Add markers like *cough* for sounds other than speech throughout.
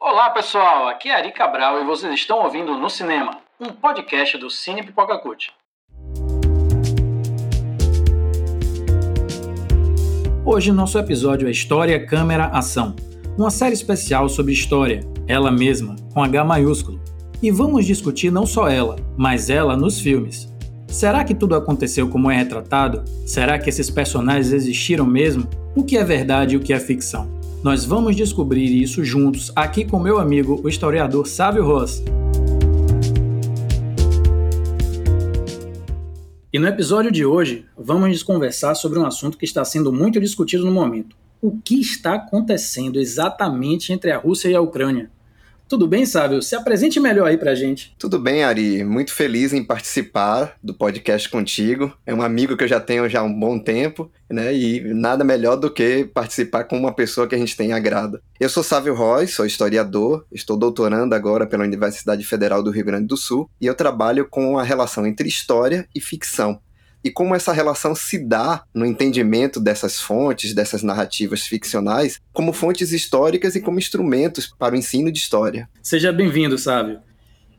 Olá pessoal, aqui é Ari Cabral e vocês estão ouvindo No Cinema, um podcast do Cine Pipoca Cult. Hoje nosso episódio é História, Câmera, Ação, uma série especial sobre história, ela mesma, com H maiúsculo. E vamos discutir não só ela, mas ela nos filmes. Será que tudo aconteceu como é retratado? Será que esses personagens existiram mesmo? O que é verdade e o que é ficção? Nós vamos descobrir isso juntos aqui com meu amigo, o historiador Sávio Ross. E no episódio de hoje, vamos conversar sobre um assunto que está sendo muito discutido no momento. O que está acontecendo exatamente entre a Rússia e a Ucrânia? Tudo bem, Sábio? Se apresente melhor aí pra gente. Tudo bem, Ari. Muito feliz em participar do podcast contigo. É um amigo que eu já tenho já há um bom tempo, né? E nada melhor do que participar com uma pessoa que a gente tem agrado. Eu sou Sávio Roy, sou historiador, estou doutorando agora pela Universidade Federal do Rio Grande do Sul e eu trabalho com a relação entre história e ficção e como essa relação se dá no entendimento dessas fontes, dessas narrativas ficcionais, como fontes históricas e como instrumentos para o ensino de história. Seja bem-vindo, Sábio.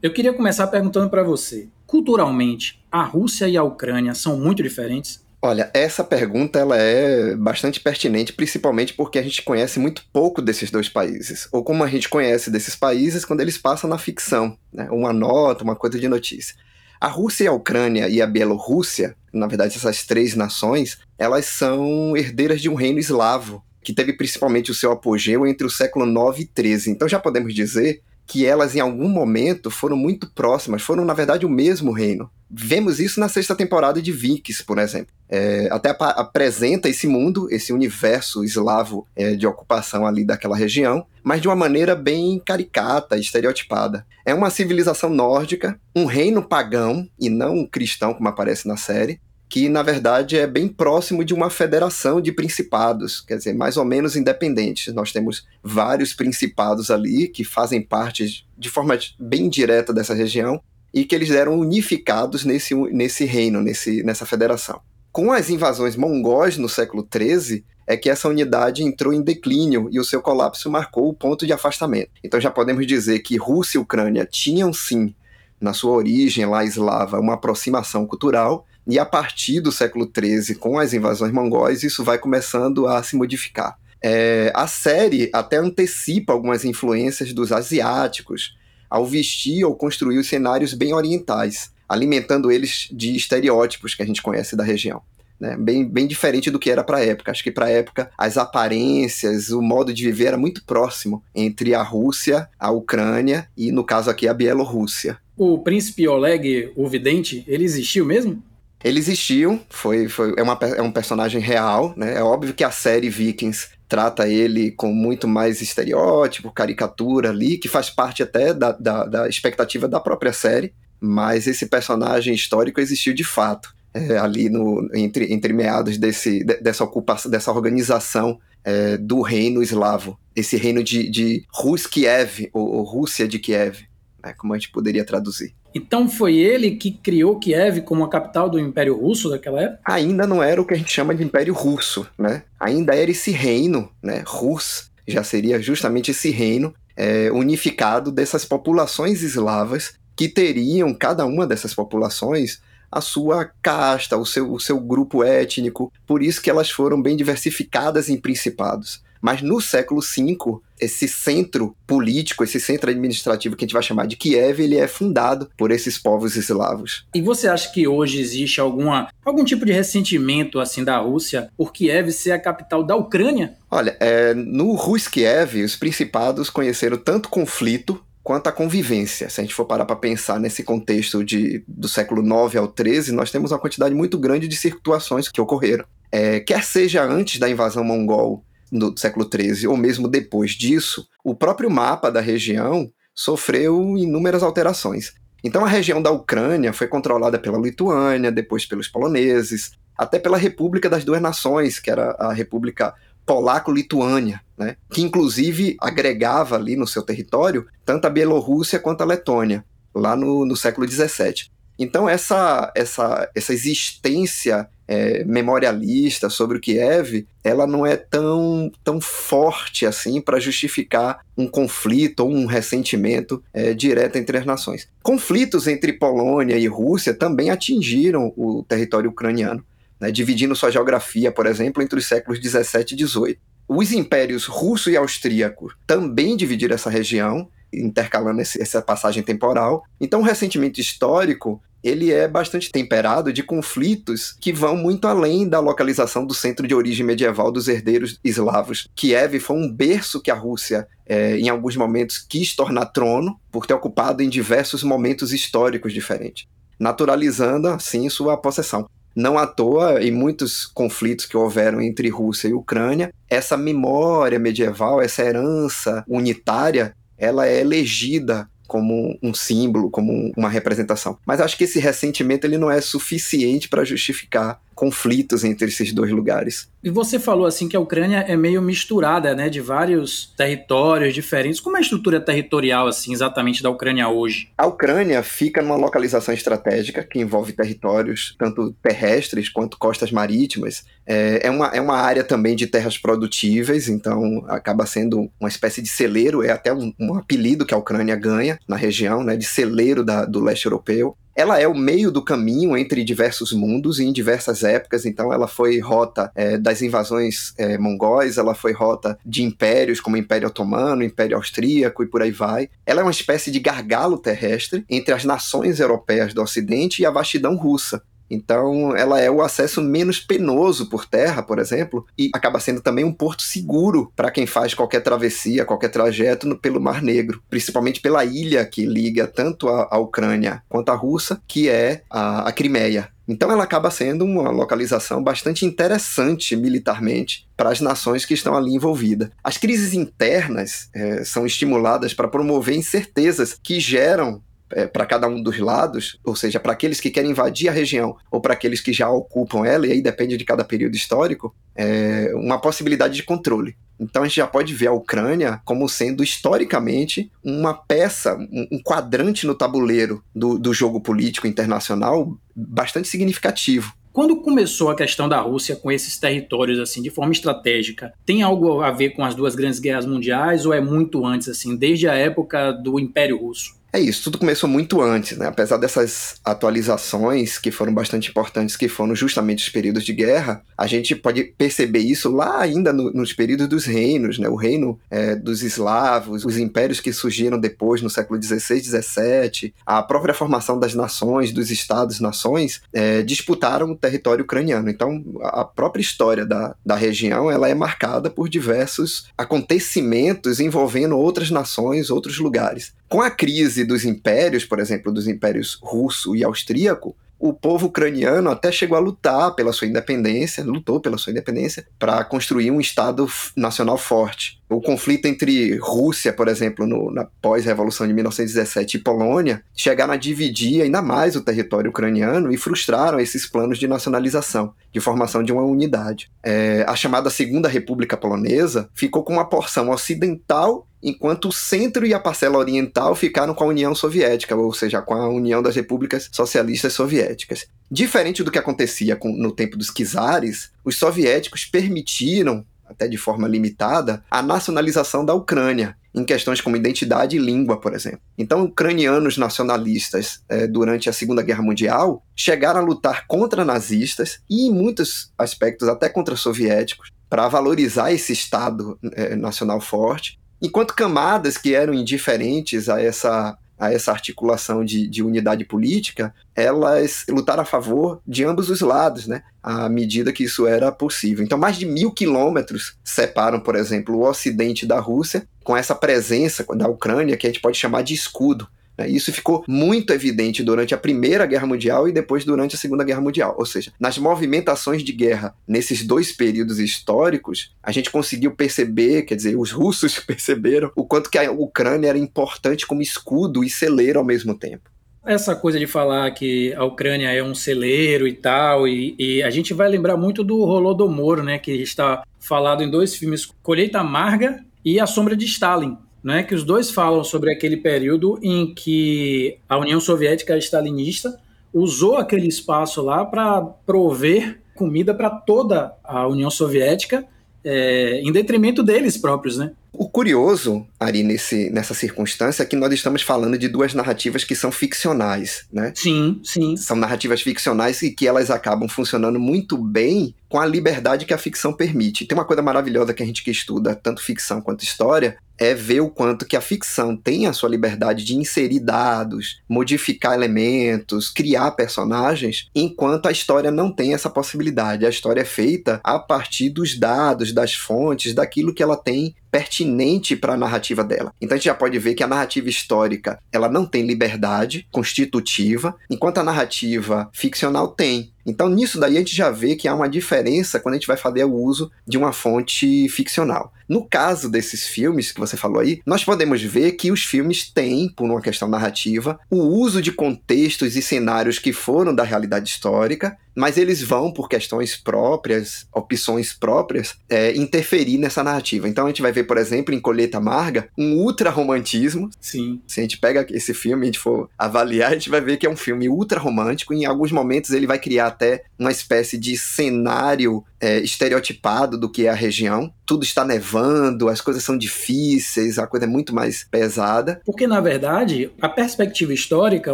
Eu queria começar perguntando para você: culturalmente, a Rússia e a Ucrânia são muito diferentes? Olha, essa pergunta ela é bastante pertinente, principalmente porque a gente conhece muito pouco desses dois países, ou como a gente conhece desses países quando eles passam na ficção, né? uma nota, uma coisa de notícia. A Rússia e a Ucrânia e a Bielorrússia, na verdade essas três nações, elas são herdeiras de um reino eslavo, que teve principalmente o seu apogeu entre o século 9 e 13. Então já podemos dizer que elas em algum momento foram muito próximas, foram na verdade o mesmo reino. Vemos isso na sexta temporada de Vikings, por exemplo. É, até ap apresenta esse mundo, esse universo eslavo é, de ocupação ali daquela região, mas de uma maneira bem caricata, estereotipada. É uma civilização nórdica, um reino pagão e não cristão, como aparece na série, que na verdade é bem próximo de uma federação de principados, quer dizer, mais ou menos independentes. Nós temos vários principados ali que fazem parte de forma bem direta dessa região e que eles eram unificados nesse, nesse reino, nesse, nessa federação. Com as invasões mongóis no século XIII, é que essa unidade entrou em declínio e o seu colapso marcou o ponto de afastamento. Então já podemos dizer que Rússia e Ucrânia tinham sim, na sua origem lá eslava, uma aproximação cultural, e a partir do século XIII, com as invasões mongóis, isso vai começando a se modificar. É, a série até antecipa algumas influências dos asiáticos ao vestir ou construir os cenários bem orientais, alimentando eles de estereótipos que a gente conhece da região. Né? Bem, bem diferente do que era para a época. Acho que para a época as aparências, o modo de viver era muito próximo entre a Rússia, a Ucrânia e, no caso aqui, a Bielorrússia. O príncipe Oleg, o vidente, ele existiu mesmo? Ele existiu, foi, foi, é, uma, é um personagem real, né? É óbvio que a série Vikings trata ele com muito mais estereótipo, caricatura ali, que faz parte até da, da, da expectativa da própria série, mas esse personagem histórico existiu de fato. É, ali no, entre, entre meados desse, dessa ocupação, dessa organização é, do reino eslavo, esse reino de, de Rus Kiev, ou, ou Rússia de Kiev, né, como a gente poderia traduzir. Então foi ele que criou Kiev como a capital do Império Russo daquela época? Ainda não era o que a gente chama de Império Russo, né? Ainda era esse reino, né? Rus já seria justamente esse reino é, unificado dessas populações eslavas que teriam cada uma dessas populações a sua casta, o seu, o seu grupo étnico, por isso que elas foram bem diversificadas em principados. Mas no século V, esse centro político, esse centro administrativo que a gente vai chamar de Kiev, ele é fundado por esses povos eslavos. E você acha que hoje existe alguma, algum tipo de ressentimento assim da Rússia por Kiev ser a capital da Ucrânia? Olha, é, no Rus Kiev, os principados conheceram tanto conflito quanto a convivência. Se a gente for parar para pensar nesse contexto de, do século IX ao XIII, nós temos uma quantidade muito grande de situações que ocorreram. É, quer seja antes da invasão mongol no século XIII ou mesmo depois disso, o próprio mapa da região sofreu inúmeras alterações. Então a região da Ucrânia foi controlada pela Lituânia, depois pelos poloneses, até pela República das Duas Nações, que era a República Polaco-Lituânia, né? que inclusive agregava ali no seu território tanto a Bielorrússia quanto a Letônia, lá no, no século XVII. Então, essa, essa, essa existência é, memorialista sobre o Kiev, ela não é tão, tão forte assim para justificar um conflito ou um ressentimento é, direto entre as nações. Conflitos entre Polônia e Rússia também atingiram o território ucraniano, né, dividindo sua geografia, por exemplo, entre os séculos 17 e 18. Os impérios russo e austríaco também dividiram essa região, intercalando esse, essa passagem temporal. Então, o ressentimento histórico ele é bastante temperado de conflitos que vão muito além da localização do centro de origem medieval dos herdeiros eslavos. Kiev foi um berço que a Rússia, é, em alguns momentos, quis tornar trono, por ter ocupado em diversos momentos históricos diferentes, naturalizando, assim, sua possessão. Não à toa, em muitos conflitos que houveram entre Rússia e Ucrânia, essa memória medieval, essa herança unitária, ela é elegida como um símbolo, como uma representação. Mas acho que esse ressentimento ele não é suficiente para justificar conflitos entre esses dois lugares. E você falou assim que a Ucrânia é meio misturada, né, de vários territórios diferentes. Como é a estrutura territorial assim exatamente da Ucrânia hoje? A Ucrânia fica numa localização estratégica que envolve territórios tanto terrestres quanto costas marítimas. É, é uma, é uma área também de terras produtíveis, então acaba sendo uma espécie de celeiro, é até um, um apelido que a Ucrânia ganha na região, né, de celeiro da, do leste europeu ela é o meio do caminho entre diversos mundos e em diversas épocas, então ela foi rota é, das invasões é, mongóis, ela foi rota de impérios como o Império Otomano, o Império Austríaco e por aí vai. Ela é uma espécie de gargalo terrestre entre as nações europeias do Ocidente e a vastidão russa. Então, ela é o acesso menos penoso por terra, por exemplo, e acaba sendo também um porto seguro para quem faz qualquer travessia, qualquer trajeto no, pelo Mar Negro, principalmente pela ilha que liga tanto a, a Ucrânia quanto a Rússia, que é a, a Crimeia. Então ela acaba sendo uma localização bastante interessante militarmente para as nações que estão ali envolvidas. As crises internas é, são estimuladas para promover incertezas que geram é, para cada um dos lados, ou seja, para aqueles que querem invadir a região ou para aqueles que já ocupam ela, e aí depende de cada período histórico, é uma possibilidade de controle. Então a gente já pode ver a Ucrânia como sendo historicamente uma peça, um quadrante no tabuleiro do, do jogo político internacional bastante significativo. Quando começou a questão da Rússia com esses territórios assim de forma estratégica, tem algo a ver com as duas grandes guerras mundiais ou é muito antes assim, desde a época do Império Russo? É isso, tudo começou muito antes, né? Apesar dessas atualizações que foram bastante importantes, que foram justamente os períodos de guerra, a gente pode perceber isso lá ainda no, nos períodos dos reinos, né? O reino é, dos eslavos, os impérios que surgiram depois no século XVI, XVII, a própria formação das nações, dos estados-nações, é, disputaram o território ucraniano. Então, a própria história da, da região ela é marcada por diversos acontecimentos envolvendo outras nações, outros lugares. Com a crise dos impérios, por exemplo, dos impérios russo e austríaco, o povo ucraniano até chegou a lutar pela sua independência, lutou pela sua independência para construir um Estado nacional forte. O conflito entre Rússia, por exemplo, no, na pós-revolução de 1917 e Polônia, chegaram a dividir ainda mais o território ucraniano e frustraram esses planos de nacionalização, de formação de uma unidade. É, a chamada Segunda República Polonesa ficou com uma porção ocidental enquanto o centro e a parcela oriental ficaram com a União Soviética, ou seja, com a União das Repúblicas Socialistas Soviéticas. Diferente do que acontecia com, no tempo dos czares, os soviéticos permitiram, até de forma limitada, a nacionalização da Ucrânia, em questões como identidade e língua, por exemplo. Então, ucranianos nacionalistas, eh, durante a Segunda Guerra Mundial, chegaram a lutar contra nazistas e, em muitos aspectos, até contra soviéticos, para valorizar esse Estado eh, nacional forte enquanto camadas que eram indiferentes a essa, a essa articulação de, de unidade política, elas lutaram a favor de ambos os lados, né? À medida que isso era possível. Então, mais de mil quilômetros separam, por exemplo, o ocidente da Rússia, com essa presença da Ucrânia, que a gente pode chamar de escudo. Né? Isso ficou muito evidente durante a Primeira Guerra Mundial e depois durante a Segunda Guerra Mundial. Ou seja, nas movimentações de guerra nesses dois períodos históricos, a gente conseguiu perceber, quer dizer, os russos *laughs* perceberam o quanto que a Ucrânia era importante como escudo e celeiro ao mesmo tempo essa coisa de falar que a Ucrânia é um celeiro e tal, e, e, a gente vai lembrar muito do Holodomor, né, que está falado em dois filmes, Colheita Amarga e A Sombra de Stalin, né, que os dois falam sobre aquele período em que a União Soviética é stalinista, usou aquele espaço lá para prover comida para toda a União Soviética, é, em detrimento deles próprios, né? O curioso, Ari, nesse, nessa circunstância, é que nós estamos falando de duas narrativas que são ficcionais, né? Sim, sim. São narrativas ficcionais e que elas acabam funcionando muito bem com a liberdade que a ficção permite. Tem uma coisa maravilhosa que a gente que estuda tanto ficção quanto história, é ver o quanto que a ficção tem a sua liberdade de inserir dados, modificar elementos, criar personagens, enquanto a história não tem essa possibilidade. A história é feita a partir dos dados, das fontes, daquilo que ela tem pertinente para a narrativa dela. Então a gente já pode ver que a narrativa histórica, ela não tem liberdade constitutiva, enquanto a narrativa ficcional tem. Então, nisso daí, a gente já vê que há uma diferença quando a gente vai fazer o uso de uma fonte ficcional. No caso desses filmes que você falou aí, nós podemos ver que os filmes têm, por uma questão narrativa, o uso de contextos e cenários que foram da realidade histórica, mas eles vão, por questões próprias, opções próprias, é, interferir nessa narrativa. Então a gente vai ver, por exemplo, em Colheita Amarga, um ultra-romantismo. Sim. Se a gente pega esse filme e a gente for avaliar, a gente vai ver que é um filme ultra-romântico. Em alguns momentos ele vai criar até uma espécie de cenário é, estereotipado do que é a região. Tudo está nevando, as coisas são difíceis, a coisa é muito mais pesada. Porque, na verdade, a perspectiva histórica,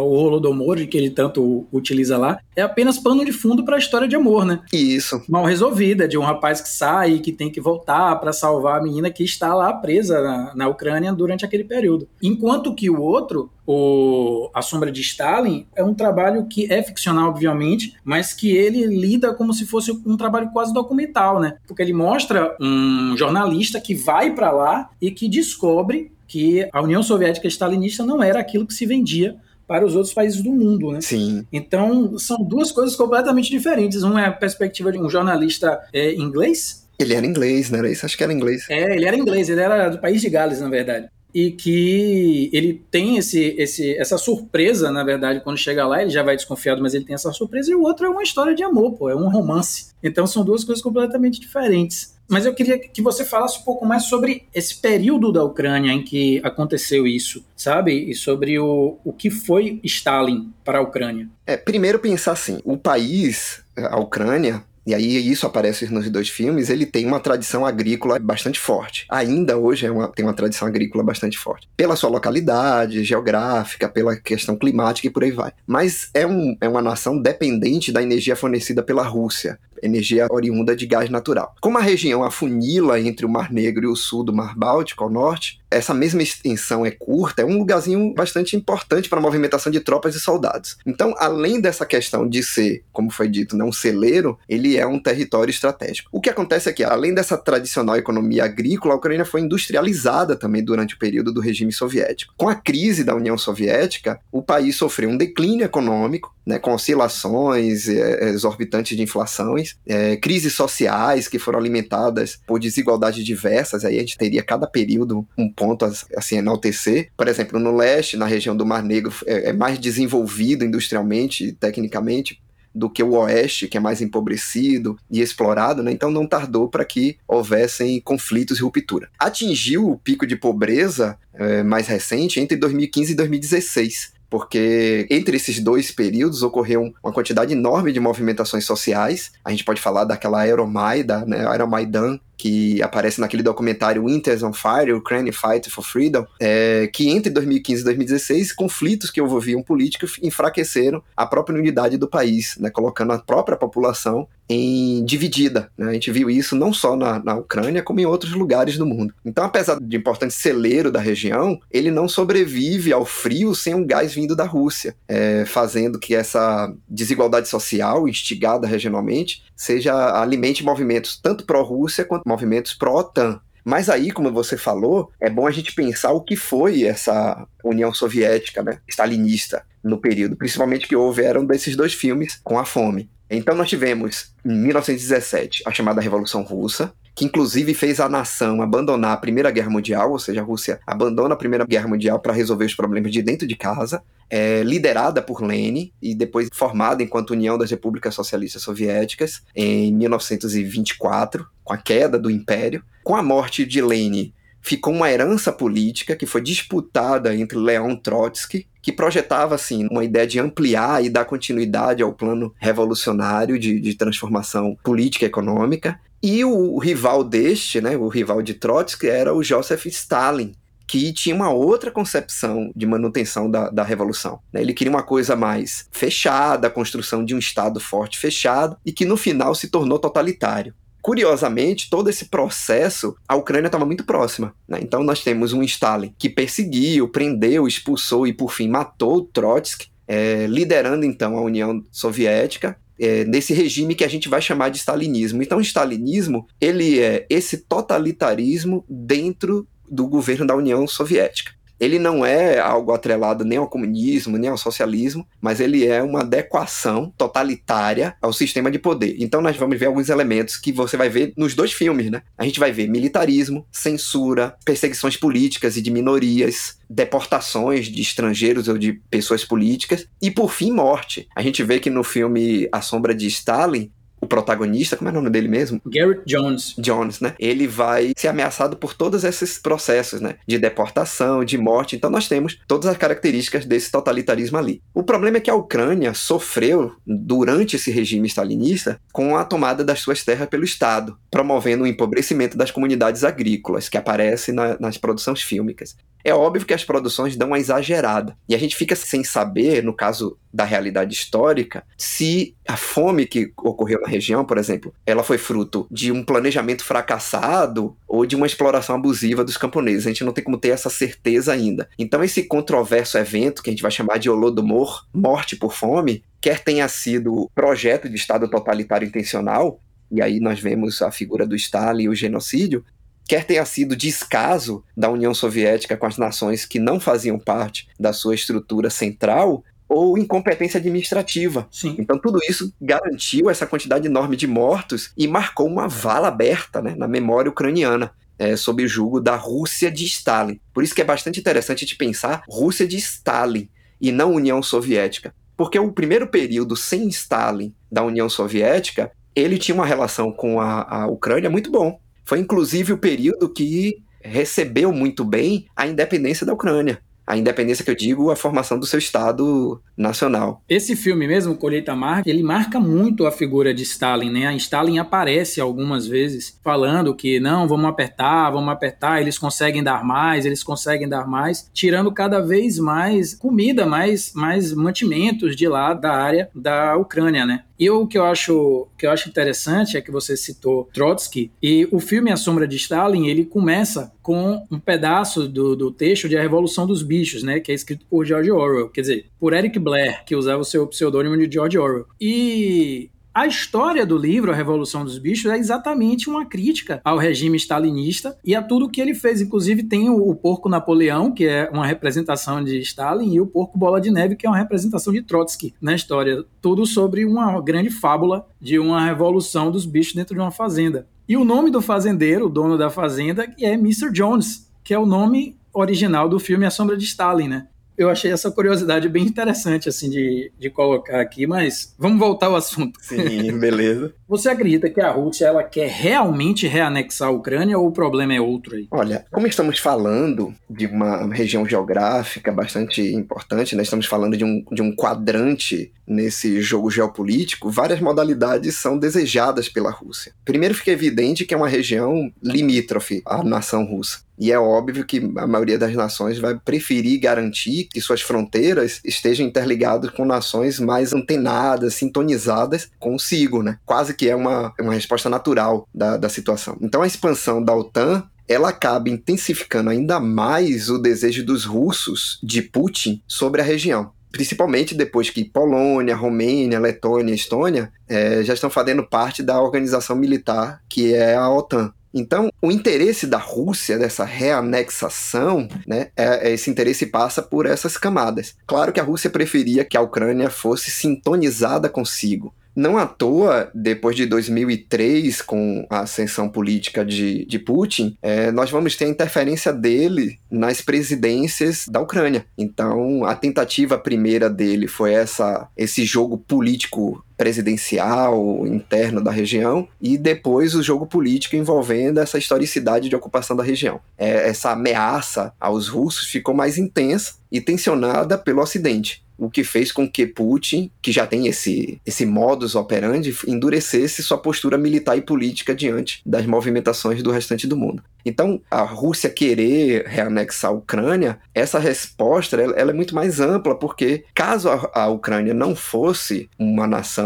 o Holodomor, que ele tanto utiliza lá, é apenas pano de fundo para a história de amor, né? Isso. Mal resolvida, de um rapaz que sai e que tem que voltar para salvar a menina que está lá presa na, na Ucrânia durante aquele período. Enquanto que o outro o A Sombra de Stalin é um trabalho que é ficcional, obviamente, mas que ele lida como se fosse um trabalho quase documental, né? Porque ele mostra um jornalista que vai para lá e que descobre que a União Soviética stalinista não era aquilo que se vendia para os outros países do mundo, né? Sim. Então, são duas coisas completamente diferentes. Um é a perspectiva de um jornalista é, inglês. Ele era inglês, não era isso? Acho que era inglês. É, ele era inglês, ele era do país de Gales, na verdade e que ele tem esse, esse, essa surpresa, na verdade, quando chega lá, ele já vai desconfiado, mas ele tem essa surpresa, e o outro é uma história de amor, pô, é um romance. Então são duas coisas completamente diferentes. Mas eu queria que você falasse um pouco mais sobre esse período da Ucrânia em que aconteceu isso, sabe? E sobre o, o que foi Stalin para a Ucrânia. É, primeiro pensar assim, o país, a Ucrânia, e aí isso aparece nos dois filmes, ele tem uma tradição agrícola bastante forte. Ainda hoje é uma, tem uma tradição agrícola bastante forte. Pela sua localidade geográfica, pela questão climática e por aí vai. Mas é, um, é uma nação dependente da energia fornecida pela Rússia energia oriunda de gás natural. Como a região afunila entre o Mar Negro e o sul do Mar Báltico, ao norte, essa mesma extensão é curta, é um lugarzinho bastante importante para a movimentação de tropas e soldados. Então, além dessa questão de ser, como foi dito, não um celeiro, ele é um território estratégico. O que acontece é que, além dessa tradicional economia agrícola, a Ucrânia foi industrializada também durante o período do regime soviético. Com a crise da União Soviética, o país sofreu um declínio econômico, né, com oscilações é, exorbitantes de inflações, é, crises sociais que foram alimentadas por desigualdades diversas, aí a gente teria cada período um ponto a assim, enaltecer. Por exemplo, no leste, na região do Mar Negro, é, é mais desenvolvido industrialmente tecnicamente, do que o oeste, que é mais empobrecido e explorado, né? então não tardou para que houvessem conflitos e ruptura. Atingiu o pico de pobreza é, mais recente entre 2015 e 2016 porque entre esses dois períodos ocorreu uma quantidade enorme de movimentações sociais. A gente pode falar daquela Aeromaida, né, Aeromaidan, que aparece naquele documentário Winters on Fire, Ukraine Fight for Freedom, é, que entre 2015 e 2016, conflitos que envolviam política enfraqueceram a própria unidade do país, né, colocando a própria população em dividida. Né? A gente viu isso não só na, na Ucrânia, como em outros lugares do mundo. Então, apesar de importante celeiro da região, ele não sobrevive ao frio sem um gás vindo da Rússia, é, fazendo que essa desigualdade social instigada regionalmente seja alimente movimentos tanto pró-Rússia quanto movimentos pró-OTAN. Mas aí, como você falou, é bom a gente pensar o que foi essa União Soviética, né, stalinista, no período, principalmente que houveram desses dois filmes com a fome. Então nós tivemos, em 1917, a chamada Revolução Russa, que inclusive fez a nação abandonar a Primeira Guerra Mundial, ou seja, a Rússia abandona a Primeira Guerra Mundial para resolver os problemas de dentro de casa, é, liderada por Lenin e depois formada enquanto União das Repúblicas Socialistas Soviéticas em 1924, com a queda do Império. Com a morte de Lenin, ficou uma herança política que foi disputada entre Leon Trotsky, que projetava assim uma ideia de ampliar e dar continuidade ao plano revolucionário de, de transformação política e econômica, e o, rival deste, né, o rival de Trotsky, era o Joseph Stalin, que tinha uma outra concepção de manutenção da, da revolução. Né? Ele queria uma coisa mais fechada, a construção de um Estado forte fechado, e que no final se tornou totalitário. Curiosamente, todo esse processo, a Ucrânia estava muito próxima. Né? Então, nós temos um Stalin que perseguiu, prendeu, expulsou e, por fim, matou Trotsky, é, liderando então a União Soviética, é, nesse regime que a gente vai chamar de stalinismo. Então, o stalinismo ele é esse totalitarismo dentro do governo da União Soviética. Ele não é algo atrelado nem ao comunismo, nem ao socialismo, mas ele é uma adequação totalitária ao sistema de poder. Então nós vamos ver alguns elementos que você vai ver nos dois filmes, né? A gente vai ver militarismo, censura, perseguições políticas e de minorias, deportações de estrangeiros ou de pessoas políticas e por fim morte. A gente vê que no filme A Sombra de Stalin o protagonista, como é o nome dele mesmo? Garrett Jones. Jones, né? Ele vai ser ameaçado por todos esses processos, né? De deportação, de morte. Então nós temos todas as características desse totalitarismo ali. O problema é que a Ucrânia sofreu, durante esse regime stalinista, com a tomada das suas terras pelo Estado, promovendo o empobrecimento das comunidades agrícolas, que aparece na, nas produções fílmicas. É óbvio que as produções dão uma exagerada. E a gente fica sem saber, no caso da realidade histórica, se a fome que ocorreu na região, por exemplo, ela foi fruto de um planejamento fracassado ou de uma exploração abusiva dos camponeses. A gente não tem como ter essa certeza ainda. Então, esse controverso evento, que a gente vai chamar de Holodomor, morte por fome, quer tenha sido projeto de Estado totalitário intencional, e aí nós vemos a figura do Stalin e o genocídio, quer tenha sido descaso da União Soviética com as nações que não faziam parte da sua estrutura central, ou incompetência administrativa. Sim. Então tudo isso garantiu essa quantidade enorme de mortos e marcou uma vala aberta né, na memória ucraniana. É, sob o jugo da Rússia de Stalin. Por isso que é bastante interessante de pensar Rússia de Stalin e não União Soviética. Porque o primeiro período sem Stalin da União Soviética, ele tinha uma relação com a, a Ucrânia muito bom. Foi inclusive o período que recebeu muito bem a independência da Ucrânia. A independência que eu digo, a formação do seu Estado nacional. Esse filme mesmo, Colheita Amarga, ele marca muito a figura de Stalin, né? A Stalin aparece algumas vezes falando que não, vamos apertar, vamos apertar, eles conseguem dar mais, eles conseguem dar mais, tirando cada vez mais comida, mais, mais mantimentos de lá da área da Ucrânia, né? E o que eu acho que eu acho interessante é que você citou Trotsky e o filme A Sombra de Stalin ele começa com um pedaço do, do texto de A Revolução dos Bichos, né, que é escrito por George Orwell, quer dizer, por Eric Blair, que usava o seu pseudônimo de George Orwell. E a história do livro, A Revolução dos Bichos, é exatamente uma crítica ao regime stalinista e a tudo que ele fez. Inclusive, tem o, Porco Napoleão, que é uma representação de Stalin, e o Porco Bola de Neve, que é uma representação de Trotsky na história. Tudo sobre uma grande fábula de uma revolução dos bichos dentro de uma fazenda. E o nome do fazendeiro, o dono da fazenda, é Mr. Jones, que é o nome original do filme A Sombra de Stalin, né? Eu achei essa curiosidade bem interessante, assim, de, de colocar aqui, mas vamos voltar ao assunto. Sim, beleza. *laughs* Você acredita que a Rússia, ela quer realmente reanexar a Ucrânia ou o problema é outro aí? Olha, como estamos falando de uma região geográfica bastante importante, né? estamos falando de um, de um quadrante nesse jogo geopolítico, várias modalidades são desejadas pela Rússia. Primeiro fica evidente que é uma região limítrofe à nação russa. E é óbvio que a maioria das nações vai preferir garantir que suas fronteiras estejam interligadas com nações mais antenadas, sintonizadas consigo, né? Quase que é uma, uma resposta natural da, da situação. Então a expansão da OTAN ela acaba intensificando ainda mais o desejo dos russos de Putin sobre a região principalmente depois que Polônia, Romênia, Letônia, Estônia é, já estão fazendo parte da organização militar que é a OTAN. Então, o interesse da Rússia dessa reanexação, né, é, é, esse interesse passa por essas camadas. Claro que a Rússia preferia que a Ucrânia fosse sintonizada consigo, não à toa, depois de 2003, com a ascensão política de, de Putin, é, nós vamos ter a interferência dele nas presidências da Ucrânia. Então, a tentativa primeira dele foi essa, esse jogo político presidencial interno da região e depois o jogo político envolvendo essa historicidade de ocupação da região. É, essa ameaça aos russos ficou mais intensa e tensionada pelo Ocidente o que fez com que Putin, que já tem esse, esse modus operandi, endurecesse sua postura militar e política diante das movimentações do restante do mundo. Então, a Rússia querer reanexar a Ucrânia, essa resposta ela, ela é muito mais ampla, porque caso a, a Ucrânia não fosse uma nação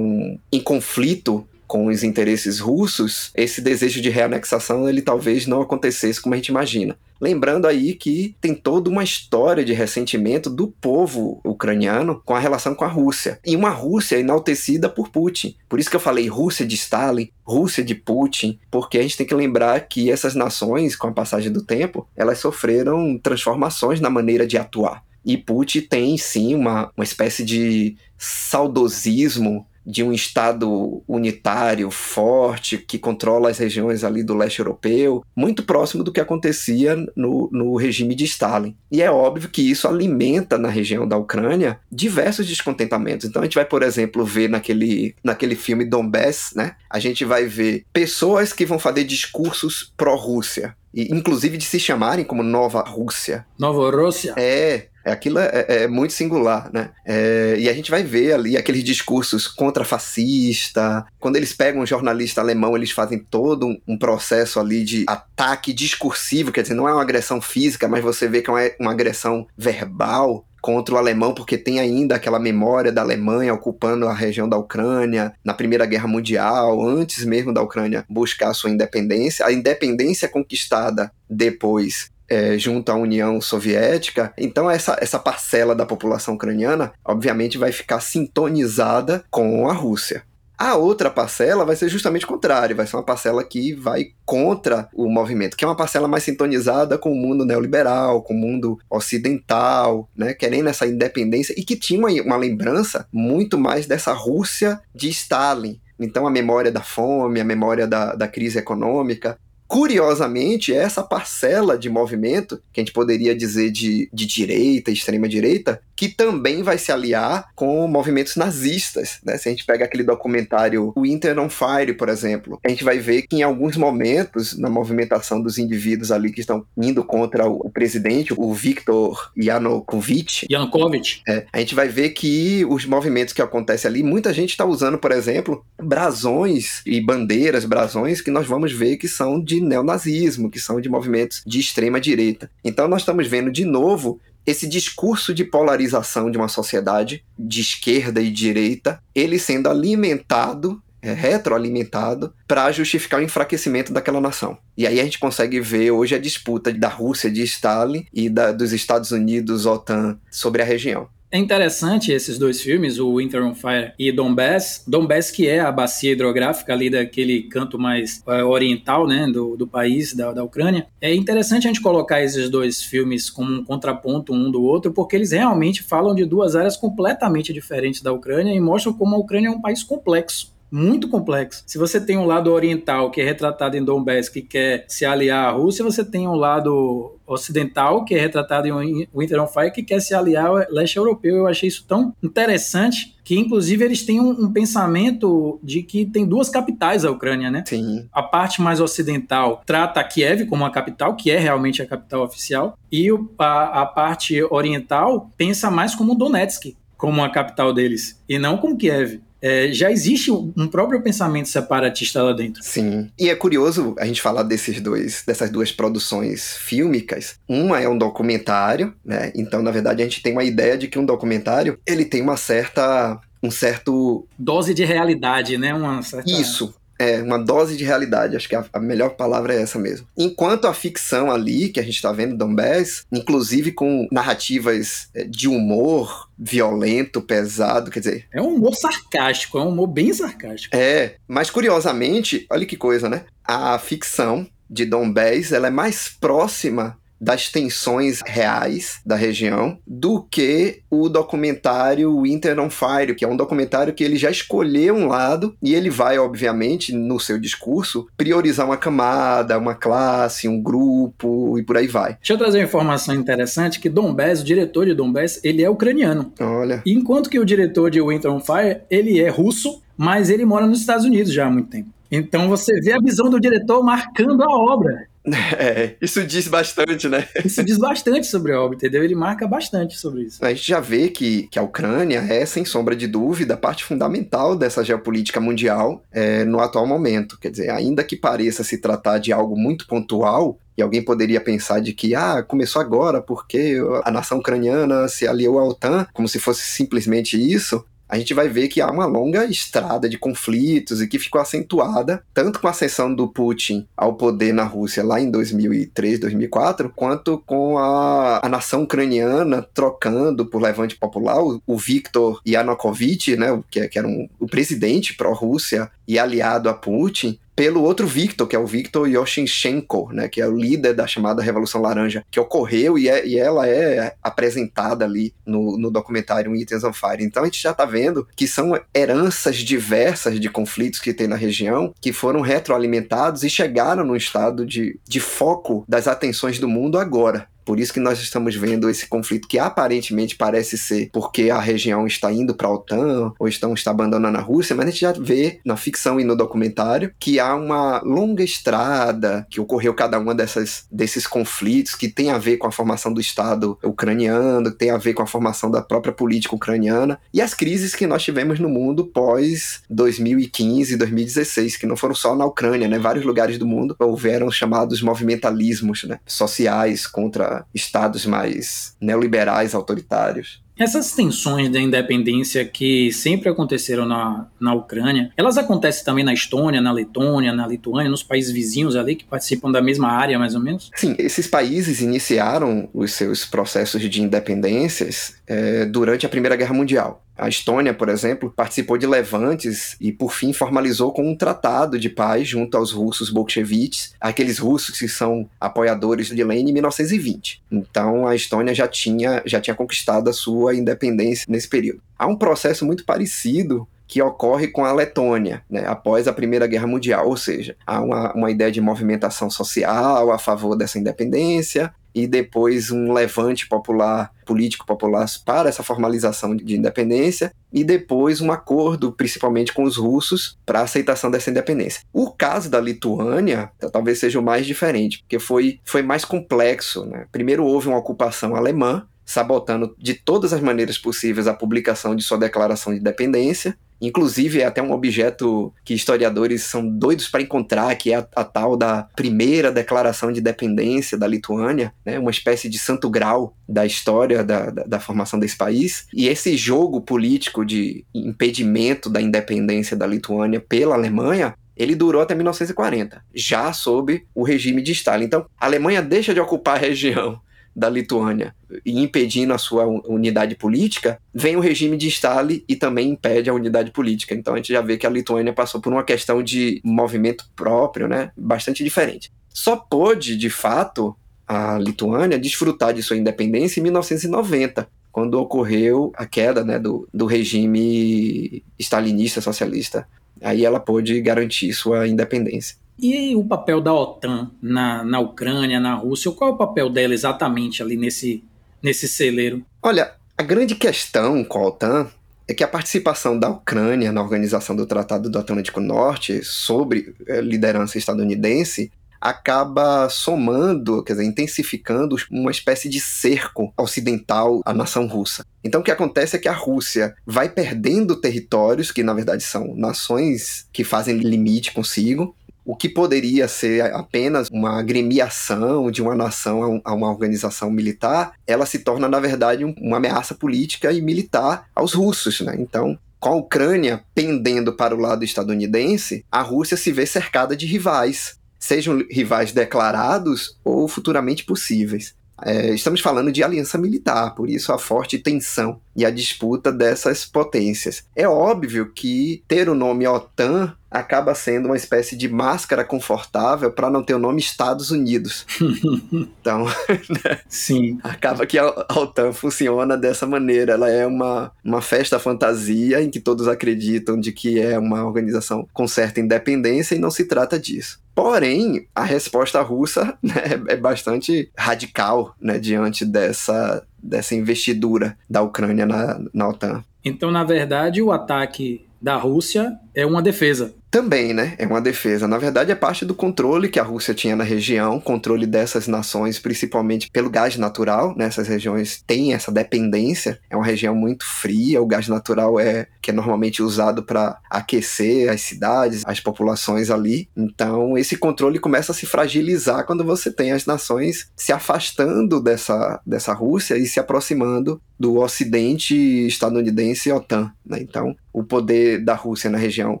em conflito com os interesses russos, esse desejo de reanexação ele talvez não acontecesse como a gente imagina. Lembrando aí que tem toda uma história de ressentimento do povo ucraniano com a relação com a Rússia. E uma Rússia enaltecida por Putin. Por isso que eu falei Rússia de Stalin, Rússia de Putin, porque a gente tem que lembrar que essas nações, com a passagem do tempo, elas sofreram transformações na maneira de atuar. E Putin tem sim uma, uma espécie de saudosismo de um Estado unitário, forte, que controla as regiões ali do leste europeu, muito próximo do que acontecia no, no regime de Stalin. E é óbvio que isso alimenta na região da Ucrânia diversos descontentamentos. Então a gente vai, por exemplo, ver naquele, naquele filme Donbass, né? A gente vai ver pessoas que vão fazer discursos pró-Rússia. E, inclusive de se chamarem como Nova Rússia. Nova Rússia? É, é, aquilo é, é, é, muito singular, né? É, e a gente vai ver ali aqueles discursos contra fascista. Quando eles pegam um jornalista alemão, eles fazem todo um, um, processo ali de ataque discursivo, quer dizer, não é uma agressão física, mas você vê que é uma, uma agressão verbal contra o alemão, porque tem ainda aquela memória da Alemanha ocupando a região da Ucrânia na Primeira Guerra Mundial, antes mesmo da Ucrânia buscar sua independência. A independência conquistada depois é, junto à União Soviética. Então, essa, essa parcela da população ucraniana, obviamente, vai ficar sintonizada com a Rússia. A outra parcela vai ser justamente o contrário, vai ser uma parcela que vai contra o movimento, que é uma parcela mais sintonizada com o mundo neoliberal, com o mundo ocidental, né, querendo essa independência e que tinha uma, uma lembrança muito mais dessa Rússia de Stalin, então, a memória da fome, a memória da, da crise econômica, Curiosamente, essa parcela de movimento, que a gente poderia dizer de, de direita, extrema-direita, que também vai se aliar com movimentos nazistas. Né? Se a gente pega aquele documentário Winter on Fire, por exemplo, a gente vai ver que em alguns momentos, na movimentação dos indivíduos ali que estão indo contra o presidente, o Viktor Yanukovych, Yanukovych. É, a gente vai ver que os movimentos que acontecem ali, muita gente está usando, por exemplo, brasões e bandeiras, brasões que nós vamos ver que são de neonazismo, que são de movimentos de extrema direita. Então nós estamos vendo de novo esse discurso de polarização de uma sociedade de esquerda e direita, ele sendo alimentado, é, retroalimentado, para justificar o enfraquecimento daquela nação. E aí a gente consegue ver hoje a disputa da Rússia de Stalin e da, dos Estados Unidos, OTAN, sobre a região. É interessante esses dois filmes, o Winter on Fire e Donbass. Donbass que é a bacia hidrográfica ali daquele canto mais uh, oriental, né, do, do país, da, da Ucrânia. É interessante a gente colocar esses dois filmes como um contraponto um do outro, porque eles realmente falam de duas áreas completamente diferentes da Ucrânia e mostram como a Ucrânia é um país complexo muito complexo. Se você tem um lado oriental que é retratado em Donbass que quer se aliar à Rússia, você tem um lado ocidental que é retratado em Winter on Fire que quer se aliar ao leste europeu. Eu achei isso tão interessante que inclusive eles têm um, um, pensamento de que tem duas capitais a Ucrânia, né? Sim. A parte mais ocidental trata Kiev como uma capital, que é realmente a capital oficial, e o, a, a parte oriental pensa mais como Donetsk, como a capital deles, e não como Kiev é, já existe um próprio pensamento separatista lá dentro. Sim. E é curioso a gente falar desses dois, dessas duas produções fílmicas. Uma é um documentário, né? Então, na verdade, a gente tem uma ideia de que um documentário ele tem uma certa um certo dose de realidade, né? Uma certa... Isso, é, uma dose de realidade, acho que a, a, melhor palavra é essa mesmo. Enquanto a ficção ali, que a gente está vendo, Donbass, inclusive com narrativas é, de humor violento, pesado, quer dizer... É um humor sarcástico, é um humor bem sarcástico. É, mas curiosamente, olha que coisa, né? A ficção de Donbass, ela é mais próxima das tensões reais da região do que o documentário Winter on Fire, que é um documentário que ele já escolheu um lado e ele vai, obviamente, no seu discurso, priorizar uma camada, uma classe, um grupo e por aí vai. Deixa eu trazer uma informação interessante que Dom Bess, o diretor de Dom Bess, ele é ucraniano. Olha. Enquanto que o diretor de Winter on Fire, ele é russo, mas ele mora nos Estados Unidos já há muito tempo. Então você vê a visão do diretor marcando a obra. É, isso diz bastante, né? Isso diz bastante sobre a obra, entendeu? Ele marca bastante sobre isso. A gente já vê que, que a Ucrânia é, sem sombra de dúvida, parte fundamental dessa geopolítica mundial é, no atual momento. Quer dizer, ainda que pareça se tratar de algo muito pontual, e alguém poderia pensar de que, ah, começou agora porque a nação ucraniana se aliou à OTAN, como se fosse simplesmente isso a gente vai ver que há uma longa estrada de conflitos e que ficou acentuada tanto com a ascensão do Putin ao poder na Rússia lá em 2003, 2004, quanto com a, a nação ucraniana trocando por levante popular o, o Viktor Yanukovych, né, que, que era um, o presidente pró-Rússia e aliado a Putin, pelo outro Victor, que é o Victor Yoshinchenko, né, que é o líder da chamada Revolução Laranja, que ocorreu e, é, e ela é apresentada ali no, no documentário Itens on Fire. Então a gente já está vendo que são heranças diversas de conflitos que tem na região, que foram retroalimentados e chegaram num estado de, de foco das atenções do mundo agora. Por isso que nós estamos vendo esse conflito que aparentemente parece ser porque a região está indo para a OTAN ou estão está abandonando a Rússia, mas a gente já vê na ficção e no documentário que há uma longa estrada que ocorreu cada uma dessas desses conflitos que tem a ver com a formação do Estado ucraniano, tem a ver com a formação da própria política ucraniana e as crises que nós tivemos no mundo pós 2015 e 2016, que não foram só na Ucrânia, né? Vários lugares do mundo houveram chamados movimentalismos, né? Sociais contra estados mais neoliberais, autoritários. Essas tensões da independência que sempre aconteceram na, na Ucrânia, elas acontecem também na Estônia, na Letônia, na Lituânia, nos países vizinhos ali que participam da mesma área, mais ou menos? Sim, esses países iniciaram os seus processos de independências é, durante a Primeira Guerra Mundial. A Estônia, por exemplo, participou de levantes e, por fim, formalizou com um tratado de paz junto aos russos bolcheviques, aqueles russos que são apoiadores de Lenin em 1920. Então, a Estônia já tinha, já tinha conquistado a sua independência nesse período. Há um processo muito parecido que ocorre com a Letônia, né, após a Primeira Guerra Mundial, ou seja, há uma, uma ideia de movimentação social a favor dessa independência, e depois um levante popular, político popular para essa formalização de independência e depois um acordo, principalmente com os russos, para a aceitação dessa independência. O caso da Lituânia talvez seja o mais diferente, porque foi, foi mais complexo. Né? Primeiro houve uma ocupação alemã, sabotando de todas as maneiras possíveis a publicação de sua declaração de independência. Inclusive, é até um objeto que historiadores são doidos para encontrar, que é a, a, tal da primeira declaração de independência da Lituânia, né? uma espécie de santo grau da história da, da, da formação desse país. E esse jogo político de impedimento da independência da Lituânia pela Alemanha ele durou até 1940, já sob o regime de Stalin. Então, a Alemanha deixa de ocupar a região da Lituânia e impedindo a sua unidade política, vem o regime de Stalin e também impede a unidade política. Então a gente já vê que a Lituânia passou por uma questão de movimento próprio, né, bastante diferente. Só pôde, de fato, a Lituânia desfrutar de sua independência em 1990, quando ocorreu a queda né, do, do regime stalinista socialista. Aí ela pôde garantir sua independência. E o papel da OTAN na, na Ucrânia, na Rússia, qual é o papel dela exatamente ali nesse, nesse celeiro? Olha, a grande questão com a OTAN é que a participação da Ucrânia na organização do Tratado do Atlântico Norte sobre eh, liderança estadunidense acaba somando, quer dizer, intensificando uma espécie de cerco ocidental à nação russa. Então o que acontece é que a Rússia vai perdendo territórios que na verdade são nações que fazem limite consigo, o que poderia ser apenas uma agremiação de uma nação a uma organização militar, ela se torna, na verdade, uma ameaça política e militar aos russos. Né? Então, com a Ucrânia pendendo para o lado estadunidense, a Rússia se vê cercada de rivais, sejam rivais declarados ou futuramente possíveis. É, estamos falando de aliança militar, por isso a forte tensão e a disputa dessas potências. É óbvio que ter o nome OTAN acaba sendo uma espécie de máscara confortável para não ter o nome Estados Unidos. *laughs* então, né? *laughs* sim, acaba que a OTAN funciona dessa maneira. Ela é uma, uma festa fantasia em que todos acreditam de que é uma organização com certa independência e não se trata disso. Porém, a resposta russa *laughs* né, é bastante radical né, diante dessa, dessa investidura da Ucrânia na, na OTAN. Então, na verdade, o ataque da Rússia é uma defesa. Também, né? É uma defesa. Na verdade, é parte do controle que a Rússia tinha na região, controle dessas nações, principalmente pelo gás natural. Nessas né? regiões têm essa dependência. É uma região muito fria. O gás natural é que é normalmente usado para aquecer as cidades, as populações ali. Então, esse controle começa a se fragilizar quando você tem as nações se afastando dessa, dessa Rússia e se aproximando do Ocidente estadunidense e OTAN. Né? Então, o poder da Rússia na região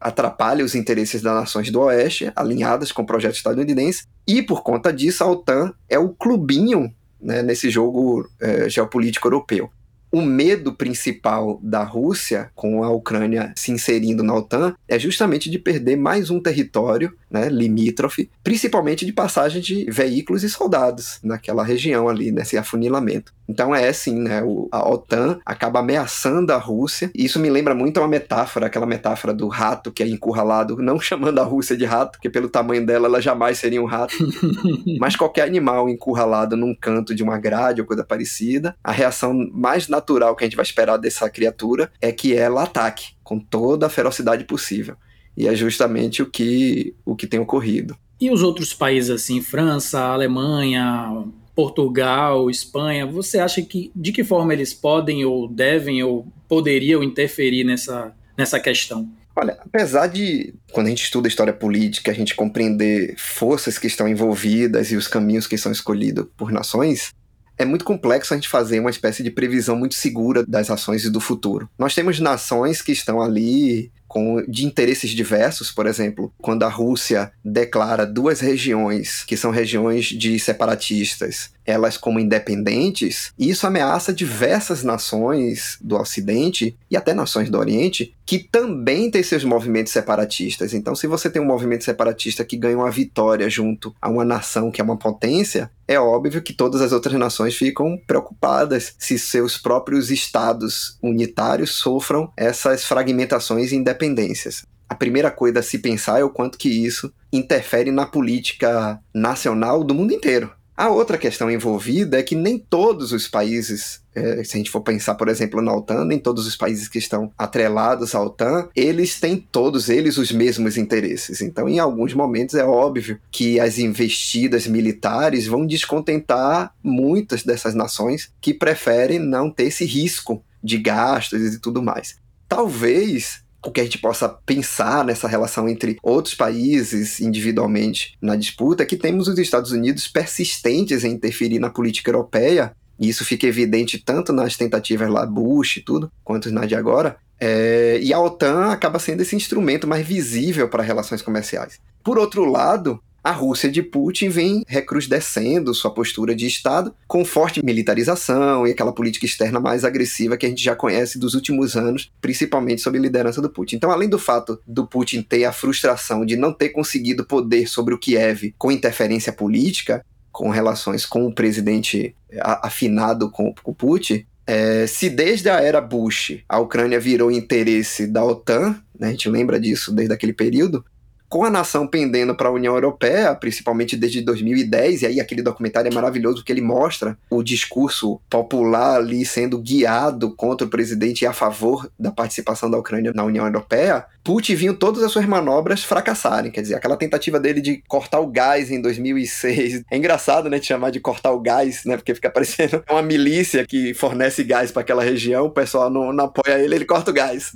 atrapalha os interesses das nações do Oeste, alinhadas com o projeto estadunidense, e por conta disso a OTAN é o clubinho né, nesse jogo é, geopolítico europeu o medo principal da Rússia, com a Ucrânia se inserindo na OTAN, é justamente de perder mais um território né, limítrofe, principalmente de passagem de veículos e soldados naquela região ali, nesse afunilamento. Então é assim, né, o, a OTAN acaba ameaçando a Rússia, e isso me lembra muito uma metáfora, aquela metáfora do rato que é encurralado, não chamando a Rússia de rato, porque pelo tamanho dela ela jamais seria um rato, *laughs* mas qualquer animal encurralado num canto de uma grade ou coisa parecida, a reação mais natural que a gente vai esperar dessa criatura é que ela ataque com toda a ferocidade possível. E é justamente o que, o que tem ocorrido. E os outros países assim, França, Alemanha, Portugal, Espanha, você acha que de que forma eles podem ou devem ou poderiam interferir nessa, nessa questão? Olha, apesar de, quando a gente estuda história política, a gente compreender forças que estão envolvidas e os caminhos que são escolhidos por nações, é muito complexo a gente fazer uma espécie de previsão muito segura das ações e do futuro. Nós temos nações que estão ali com, de interesses diversos, por exemplo, quando a Rússia declara duas regiões que são regiões de separatistas, elas como independentes, isso ameaça diversas nações do Ocidente e até nações do Oriente que também têm seus movimentos separatistas. Então, se você tem um movimento separatista que ganha uma vitória junto a uma nação que é uma potência, é óbvio que todas as outras nações ficam preocupadas se seus próprios estados unitários sofram essas fragmentações e independências. A primeira coisa a se pensar é o quanto que isso interfere na política nacional do mundo inteiro. A outra questão envolvida é que nem todos os países, é, se a gente for pensar, por exemplo, na OTAN, nem todos os países que estão atrelados à OTAN, eles têm todos eles os mesmos interesses. Então, em alguns momentos, é óbvio que as investidas militares vão descontentar muitas dessas nações que preferem não ter esse risco de gastos e tudo mais. Talvez o que a gente possa pensar nessa relação entre outros países individualmente na disputa é que temos os Estados Unidos persistentes em interferir na política europeia, e isso fica evidente tanto nas tentativas lá Bush e tudo, quanto na de agora, é, e a OTAN acaba sendo esse instrumento mais visível para relações comerciais. Por outro lado, a Rússia de Putin vem recrudescendo sua postura de Estado com forte militarização e aquela política externa mais agressiva que a gente já conhece dos últimos anos, principalmente sob a liderança do Putin. Então, além do fato do Putin ter a frustração de não ter conseguido poder sobre o Kiev com interferência política, com relações com o presidente afinado com o Putin, é, se desde a era Bush a Ucrânia virou interesse da OTAN, né, a gente lembra disso desde aquele período, com a nação pendendo para a União Europeia, principalmente desde 2010, e aí aquele documentário é maravilhoso porque ele mostra o discurso popular ali sendo guiado contra o presidente e a favor da participação da Ucrânia na União Europeia, Putin viu todas as suas manobras fracassarem, quer dizer, aquela tentativa dele de cortar o gás em 2006. *laughs* É engraçado, né, de chamar de cortar o gás, né, porque fica parecendo uma milícia que fornece gás para aquela região, o pessoal não, não apoia ele, ele corta o gás.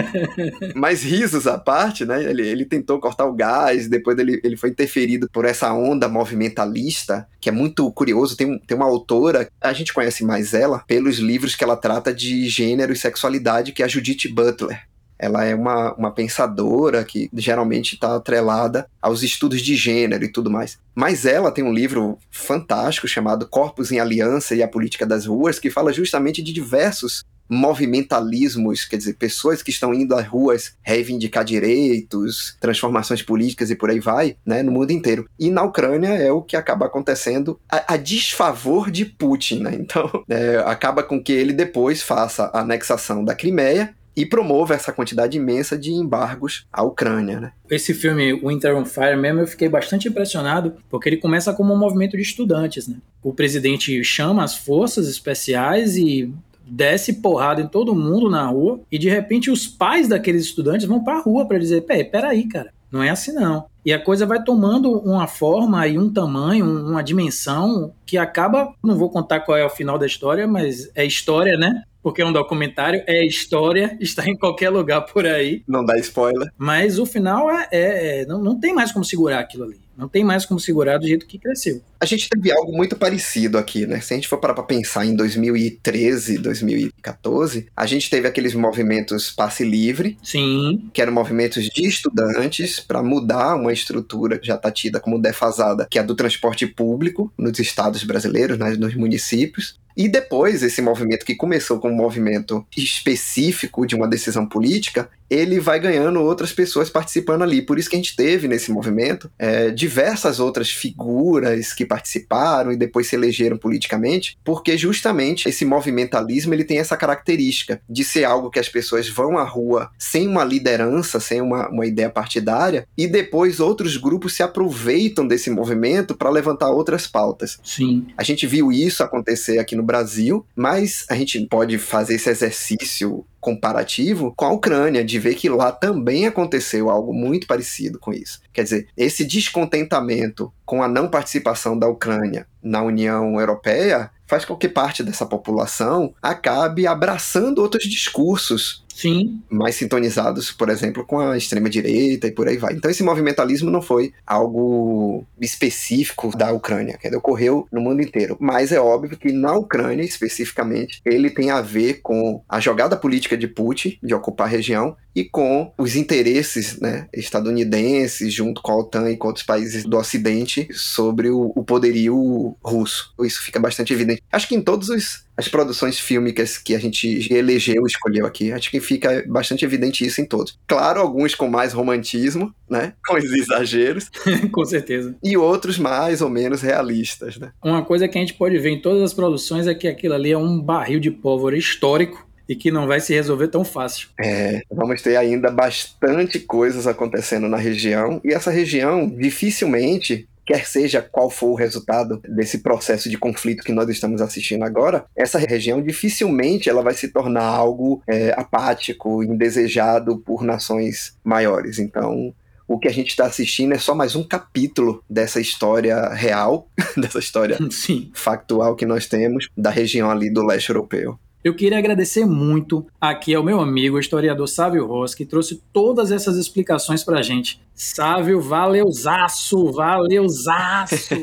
*laughs* Mas risos à parte, né, ele, ele tentou tentou cortar o gás, depois ele, ele foi interferido por essa onda movimentalista, que é muito curioso. Tem, tem uma autora, a gente conhece mais ela pelos livros que ela trata de gênero e sexualidade, que é a Judith Butler. Ela é uma, uma pensadora que geralmente está atrelada aos estudos de gênero e tudo mais. Mas ela tem um livro fantástico chamado Corpos em Aliança e a Política das Ruas, que fala justamente de diversos movimentalismos, quer dizer, pessoas que estão indo às ruas reivindicar direitos, transformações políticas e por aí vai, né, no mundo inteiro. E na Ucrânia é o que acaba acontecendo a, a desfavor de Putin, né? Então, *laughs* é, acaba com que ele depois faça a anexação da Crimeia e promova essa quantidade imensa de embargos à Ucrânia. Né? Esse filme Winter on Fire mesmo eu fiquei bastante impressionado porque ele começa como um movimento de estudantes. Né? O presidente chama as forças especiais e desce porrada em todo mundo na rua e de repente os pais daqueles estudantes vão para a rua para dizer, peraí, peraí, cara, não é assim não. E a coisa vai tomando uma forma e um tamanho, uma dimensão que acaba, não vou contar qual é o final da história, mas é história, né? porque é um documentário, é história, *laughs* está em qualquer lugar por aí. Não dá spoiler. Mas o final é, é, é não, não tem mais como segurar aquilo ali. Não tem mais como segurar do jeito que cresceu. A gente teve algo muito parecido aqui, né? Se a gente for parar para pensar em 2013, 2014, a gente teve aqueles movimentos passe livre. Sim. Que eram movimentos de estudantes para mudar uma estrutura já está tida como defasada, que é a do transporte público nos estados brasileiros, né, nos municípios. E depois, esse movimento que começou como um movimento específico de uma decisão política, ele vai ganhando outras pessoas participando ali. Por isso que a gente teve nesse movimento é, diversas outras figuras que participaram e depois se elegeram politicamente, porque justamente esse movimentalismo ele tem essa característica de ser algo que as pessoas vão à rua sem uma liderança, sem uma, uma ideia partidária, e depois outros grupos se aproveitam desse movimento para levantar outras pautas. Sim. A gente viu isso acontecer aqui no Brasil, mas a gente pode fazer esse exercício comparativo com a Ucrânia, de ver que lá também aconteceu algo muito parecido com isso. Quer dizer, esse descontentamento com a não participação da Ucrânia na União Europeia faz com que parte dessa população acabe abraçando outros discursos Sim. mais sintonizados, por exemplo, com a extrema-direita e por aí vai. Então, esse movimentalismo não foi algo específico da Ucrânia, que ocorreu no mundo inteiro. Mas é óbvio que na Ucrânia, especificamente, ele tem a ver com a jogada política de Putin de ocupar a região e com os interesses né, estadunidenses, junto com a OTAN e com outros países do Ocidente, sobre o, o poderio russo. Isso fica bastante evidente. Acho que em todos os as produções fílmicas que a gente elegeu, escolheu aqui. Acho que fica bastante evidente isso em todos. Claro, alguns com mais romantismo, né? *laughs* Com os exageros. *laughs* com certeza. E outros mais ou menos realistas, né? Uma coisa que a gente pode ver em todas as produções é que aquilo ali é um barril de pólvora histórico e que não vai se resolver tão fácil. É, vamos ter ainda bastante coisas acontecendo na região e essa região dificilmente quer seja qual for o resultado desse processo de conflito que nós estamos assistindo agora, essa região dificilmente ela vai se tornar algo é, apático, indesejado por nações maiores. Então, o que a gente está assistindo é só mais um capítulo dessa história real, *laughs* dessa história Sim. factual que nós temos da região ali do leste europeu. Eu queria agradecer muito aqui ao meu amigo, o historiador Sávio Ross, que trouxe todas essas explicações para a gente. Sávio, valeuzaço, valeuzaço.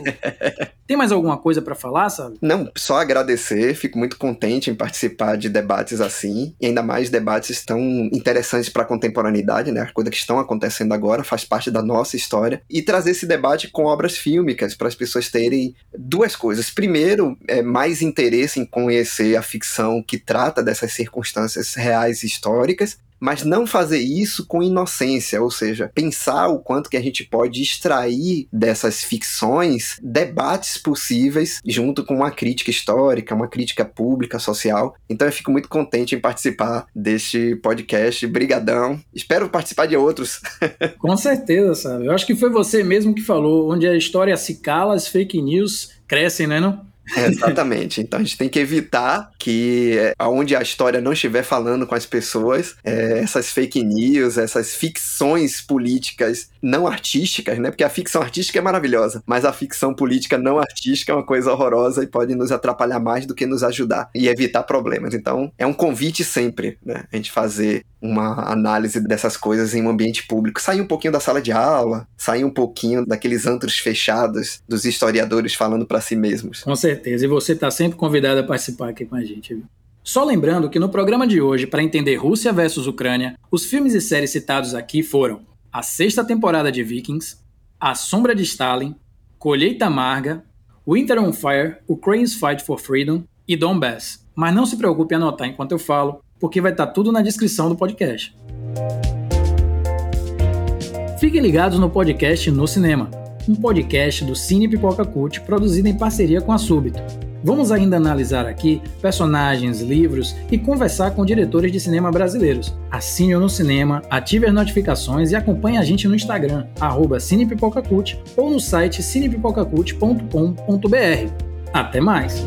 *laughs* Tem mais alguma coisa para falar, sabe? Não, só agradecer. Fico muito contente em participar de debates assim, e ainda mais debates tão interessantes para a contemporaneidade, né? As coisas que estão acontecendo agora faz parte da nossa história e trazer esse debate com obras fílmicas para as pessoas terem duas coisas. Primeiro, é mais interesse em conhecer a ficção que trata dessas circunstâncias reais e históricas, mas não fazer isso com inocência, ou seja, pensar o quanto que a gente pode extrair dessas ficções debates possíveis junto com uma crítica histórica, uma crítica pública, social. Então eu fico muito contente em participar deste podcast. Brigadão. Espero participar de outros. *laughs* com certeza, sabe? Eu acho que foi você mesmo que falou, onde a história se cala, as fake news crescem, né, não? Exatamente. Então a gente tem que evitar que, é, onde a história não estiver falando com as pessoas, é, essas fake news, essas ficções políticas não artísticas, né? Porque a ficção artística é maravilhosa, mas a ficção política não artística é uma coisa horrorosa e pode nos atrapalhar mais do que nos ajudar e evitar problemas. Então é um convite sempre, né? A gente fazer uma análise dessas coisas em um ambiente público. Sair um pouquinho da sala de aula, sair um pouquinho daqueles antros fechados dos historiadores falando para si mesmos. Com certeza. E você está sempre convidado a participar aqui com a gente. Viu? Só lembrando que no programa de hoje, para entender Rússia versus Ucrânia, os filmes e séries citados aqui foram a sexta temporada de Vikings, A Sombra de Stalin, Colheita Amarga, Winter on Fire, Ukraine's Fight for Freedom e Donbass. Mas não se preocupe em anotar enquanto eu falo, porque vai estar tudo na descrição do podcast. Fiquem ligados no podcast No Cinema, um podcast do Cine Pipoca Cult produzido em parceria com a Súbito. Vamos ainda analisar aqui personagens, livros e conversar com diretores de cinema brasileiros. Assine no cinema, ative as notificações e acompanhe a gente no Instagram, arroba cinepipocacult ou no site cinepipocacult.com.br. Até mais!